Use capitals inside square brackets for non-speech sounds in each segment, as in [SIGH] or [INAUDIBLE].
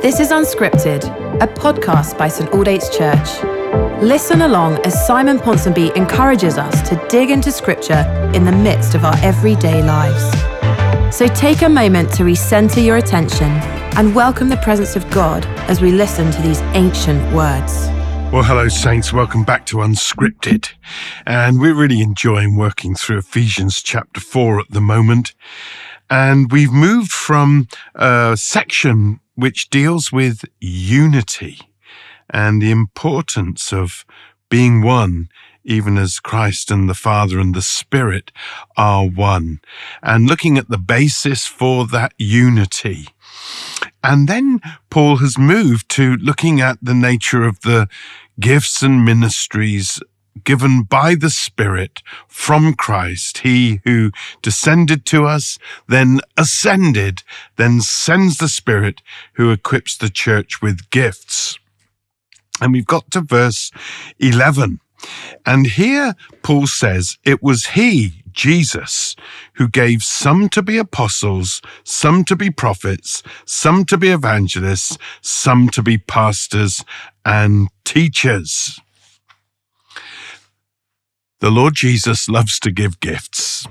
This is Unscripted, a podcast by St Aldate's Church. Listen along as Simon Ponsonby encourages us to dig into Scripture in the midst of our everyday lives. So take a moment to recenter your attention and welcome the presence of God as we listen to these ancient words. Well, hello, Saints. Welcome back to Unscripted. And we're really enjoying working through Ephesians chapter 4 at the moment. And we've moved from a section which deals with unity and the importance of being one, even as Christ and the Father and the Spirit are one, and looking at the basis for that unity. And then Paul has moved to looking at the nature of the gifts and ministries given by the Spirit from Christ, he who descended to us, then ascended, then sends the Spirit who equips the church with gifts. And we've got to verse 11. And here Paul says, it was he, Jesus, who gave some to be apostles, some to be prophets, some to be evangelists, some to be pastors and teachers. The Lord Jesus loves to give gifts.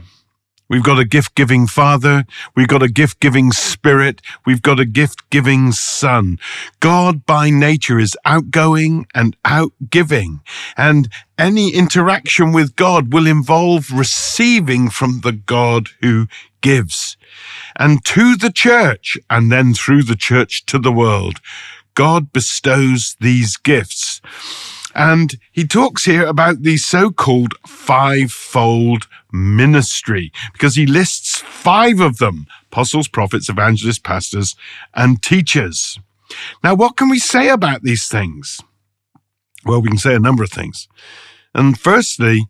We've got a gift giving Father. We've got a gift giving Spirit. We've got a gift giving Son. God by nature is outgoing and outgiving. And any interaction with God will involve receiving from the God who gives. And to the church, and then through the church to the world, God bestows these gifts. And he talks here about the so-called fivefold ministry because he lists five of them, apostles, prophets, evangelists, pastors, and teachers. Now, what can we say about these things? Well, we can say a number of things. And firstly,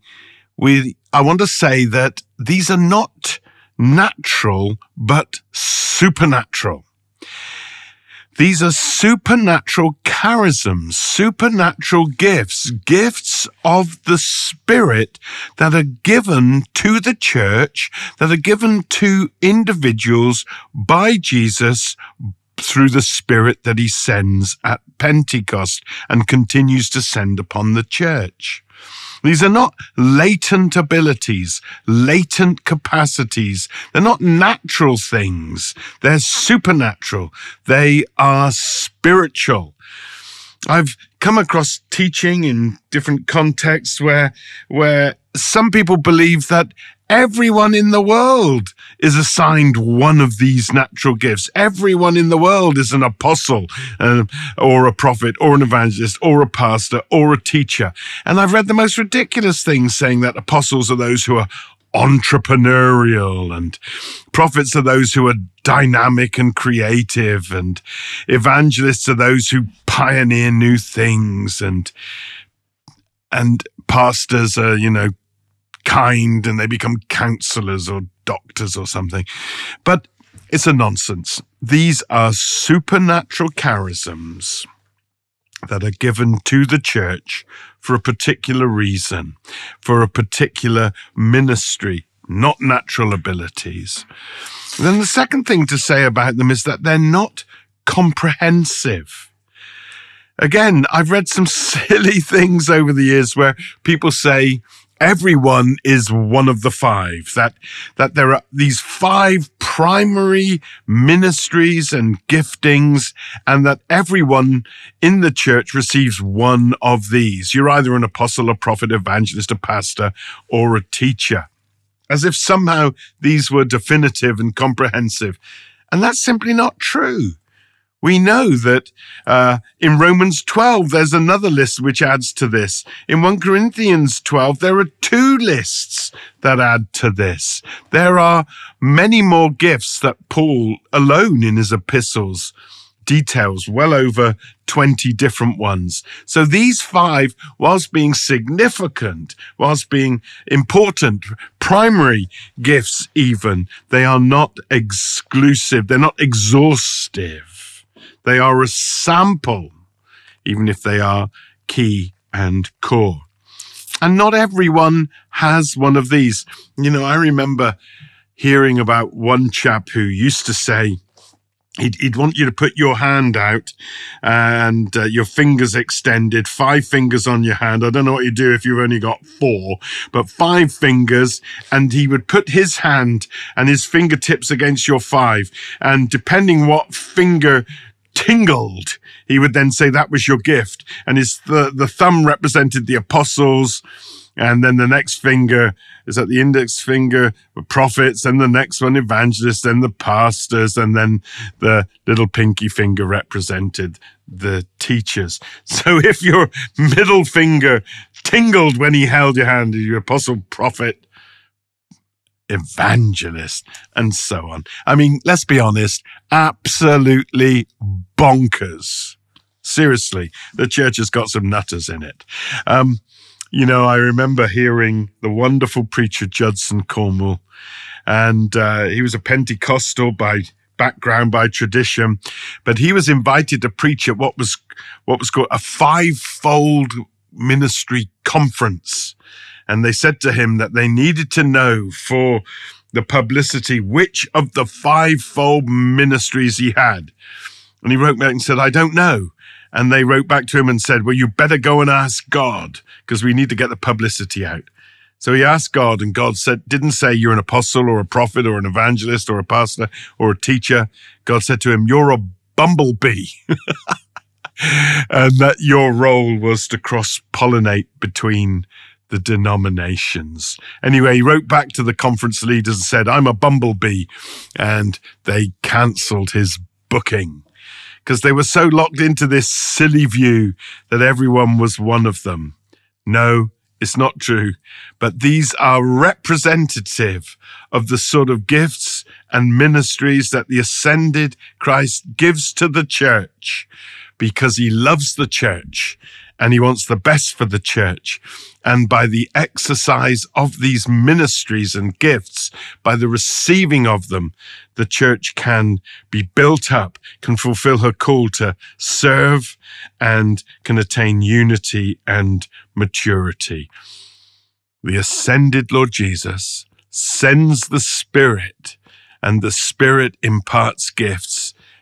we, I want to say that these are not natural, but supernatural. These are supernatural charisms, supernatural gifts, gifts of the Spirit that are given to the church, that are given to individuals by Jesus through the Spirit that he sends at Pentecost and continues to send upon the church. These are not latent abilities, latent capacities. They're not natural things. They're supernatural. They are spiritual. I've come across teaching in different contexts where, where some people believe that Everyone in the world is assigned one of these natural gifts. Everyone in the world is an apostle uh, or a prophet or an evangelist or a pastor or a teacher. And I've read the most ridiculous things saying that apostles are those who are entrepreneurial and prophets are those who are dynamic and creative and evangelists are those who pioneer new things and and pastors are you know kind and they become counselors or doctors or something. But it's a nonsense. These are supernatural charisms that are given to the church for a particular reason, for a particular ministry, not natural abilities. then the second thing to say about them is that they're not comprehensive. Again, I've read some [LAUGHS] silly things over the years where people say, everyone is one of the five that that there are these five primary ministries and giftings and that everyone in the church receives one of these. You're either an apostle a prophet evangelist a pastor or a teacher. As if somehow these were definitive and comprehensive. And that's simply not true we know that uh, in Romans 12, there's another list which adds to this. In 1 Corinthians 12, there are two lists that add to this. There are many more gifts that Paul alone in his epistles details, well over 20 different ones. So these five, whilst being significant, whilst being important, primary gifts even, they are not exclusive. They're not exhaustive. They are a sample, even if they are key and core. And not everyone has one of these. You know, I remember hearing about one chap who used to say, He'd, he'd, want you to put your hand out and uh, your fingers extended, five fingers on your hand. I don't know what you do if you've only got four, but five fingers. And he would put his hand and his fingertips against your five. And depending what finger tingled, he would then say that was your gift. And his the, the thumb represented the apostles, and then the next finger is at the index finger prophets, and the next one evangelists, and the pastors, and then the little pinky finger represented the teachers. [LAUGHS] So if your middle finger tingled when he held your hand, your apostle, prophet, evangelist, and so on. I mean, let's be honest, absolutely bonkers. Seriously, the church has got some nutters in it. Um, you know, I remember hearing the wonderful preacher Judson Cornwall, and uh, he was a Pentecostal by background, by tradition, but he was invited to preach at what was what was called a fivefold ministry conference, and they said to him that they needed to know for the publicity which of the fivefold ministries he had. And he wrote back and said, I don't know. And they wrote back to him and said, Well, you better go and ask God because we need to get the publicity out. So he asked God, and God said, didn't say you're an apostle or a prophet or an evangelist or a pastor or a teacher. God said to him, You're a bumblebee. [LAUGHS] and that your role was to cross pollinate between the denominations. Anyway, he wrote back to the conference leaders and said, I'm a bumblebee. And they cancelled his booking because they were so locked into this silly view that everyone was one of them. No, it's not true. But these are representative of the sort of gifts and ministries that the ascended Christ gives to the church because he loves the church and he wants the best for the church. And by the exercise of these ministries and gifts, by the receiving of them, the church can be built up, can fulfill her call to serve, and can attain unity and maturity. The ascended Lord Jesus sends the Spirit, and the Spirit imparts gifts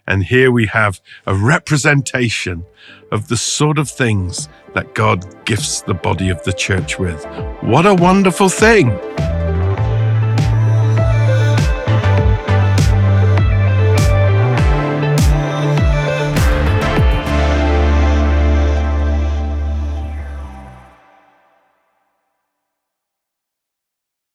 and here we have a representation of the sort of things that God gifts the body of the church with. What a wonderful thing!